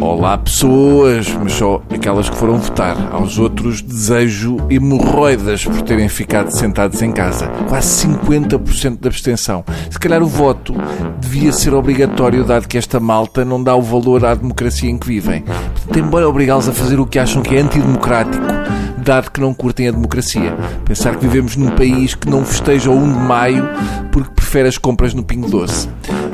Lá há pessoas, mas só aquelas que foram votar. Aos outros, desejo hemorroidas por terem ficado sentados em casa. Quase 50% de abstenção. Se calhar o voto devia ser obrigatório, dado que esta malta não dá o valor à democracia em que vivem. Tem embora obrigá-los a fazer o que acham que é antidemocrático, dado que não curtem a democracia. Pensar que vivemos num país que não festeja o 1 de maio porque prefere as compras no Pingo Doce.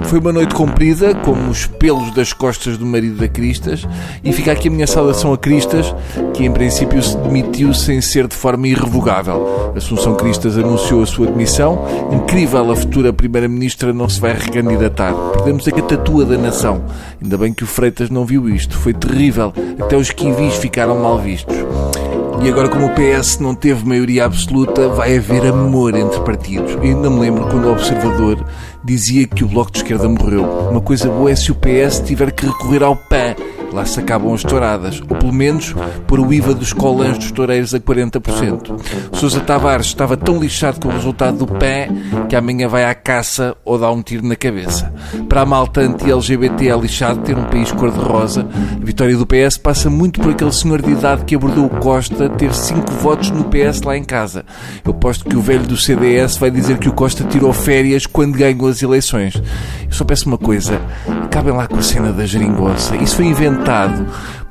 Foi uma noite comprida, como os pelos das costas do marido da Cristas, e fica aqui a minha saudação a Cristas, que em princípio se demitiu sem ser de forma irrevogável. Assunção Cristas anunciou a sua demissão. Incrível, a futura Primeira-Ministra não se vai recandidatar. Perdemos a catatua da nação. Ainda bem que o Freitas não viu isto. Foi terrível. Até os kiwis ficaram mal vistos. E agora, como o PS não teve maioria absoluta, vai haver amor entre partidos. Eu ainda me lembro quando o Observador dizia que o Bloco de Esquerda morreu. Uma coisa boa é se o PS tiver que recorrer ao PAN lá se acabam as touradas. Ou pelo menos pôr o IVA dos colãs dos toureiros a 40%. Sousa Tavares estava tão lixado com o resultado do PAN que amanhã vai à caça ou dá um tiro na cabeça. Para a malta anti-LGBT é lixado ter um país cor-de-rosa. A vitória do PS passa muito por aquele senhor de idade que abordou o Costa ter 5 votos no PS lá em casa. Eu aposto que o velho do CDS vai dizer que o Costa tirou férias quando ganhou as eleições. Eu só peço uma coisa: acabem lá com a cena da geringonça. Isso foi inventado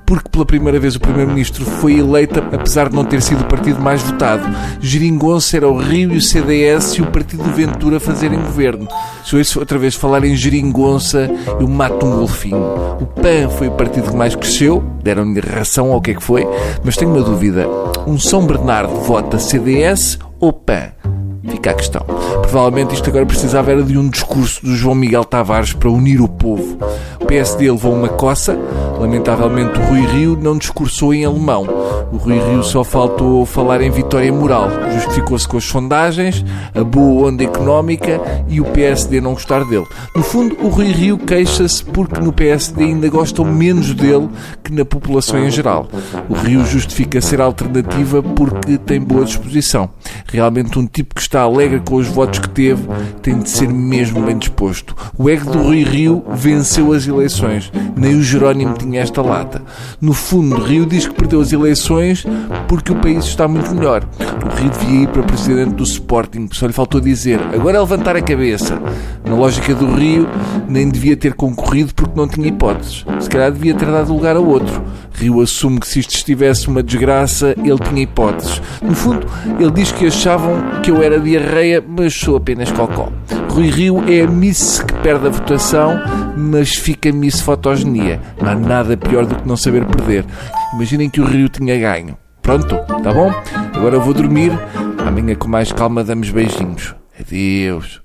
porque pela primeira vez o Primeiro-Ministro foi eleito apesar de não ter sido o partido mais votado. Geringonça era o Rio e o CDS e o Partido do Ventura fazerem governo. Se eu ouço outra vez falar em Geringonça, eu mato um golfinho. O PAN foi o partido que mais cresceu, deram-lhe ração ou o que é que foi, mas tenho uma dúvida. Um São Bernardo vota CDS ou PAN? Fica a questão. Provavelmente isto agora precisava era de um discurso do João Miguel Tavares para unir o povo. O PSD levou uma coça. Lamentavelmente o Rui Rio não discursou em alemão. O Rui Rio só faltou falar em vitória moral. Justificou-se com as sondagens, a boa onda económica e o PSD não gostar dele. No fundo, o Rui Rio queixa-se porque no PSD ainda gostam menos dele que na população em geral. O Rio justifica ser alternativa porque tem boa disposição. Realmente um tipo que está alegre com os votos que teve tem de ser mesmo bem disposto. O ego do Rio venceu as eleições. Nem o Jerónimo tinha esta lata. No fundo, Rio diz que perdeu as eleições porque o país está muito melhor. O Rio devia ir para presidente do Sporting, só lhe faltou dizer agora é levantar a cabeça. Na lógica do Rio, nem devia ter concorrido porque não tinha hipóteses. Se calhar devia ter dado lugar a outro. Rio assume que se isto estivesse uma desgraça, ele tinha hipóteses. No fundo, ele diz que achavam que eu era diarreia, mas sou apenas cocó. Rui Rio é a Miss que perde a votação, mas fica Miss Fotogenia. Não há nada pior do que não saber perder. Imaginem que o Rio tinha ganho. Pronto, tá bom? Agora eu vou dormir. Amanhã com mais calma damos beijinhos. Adeus.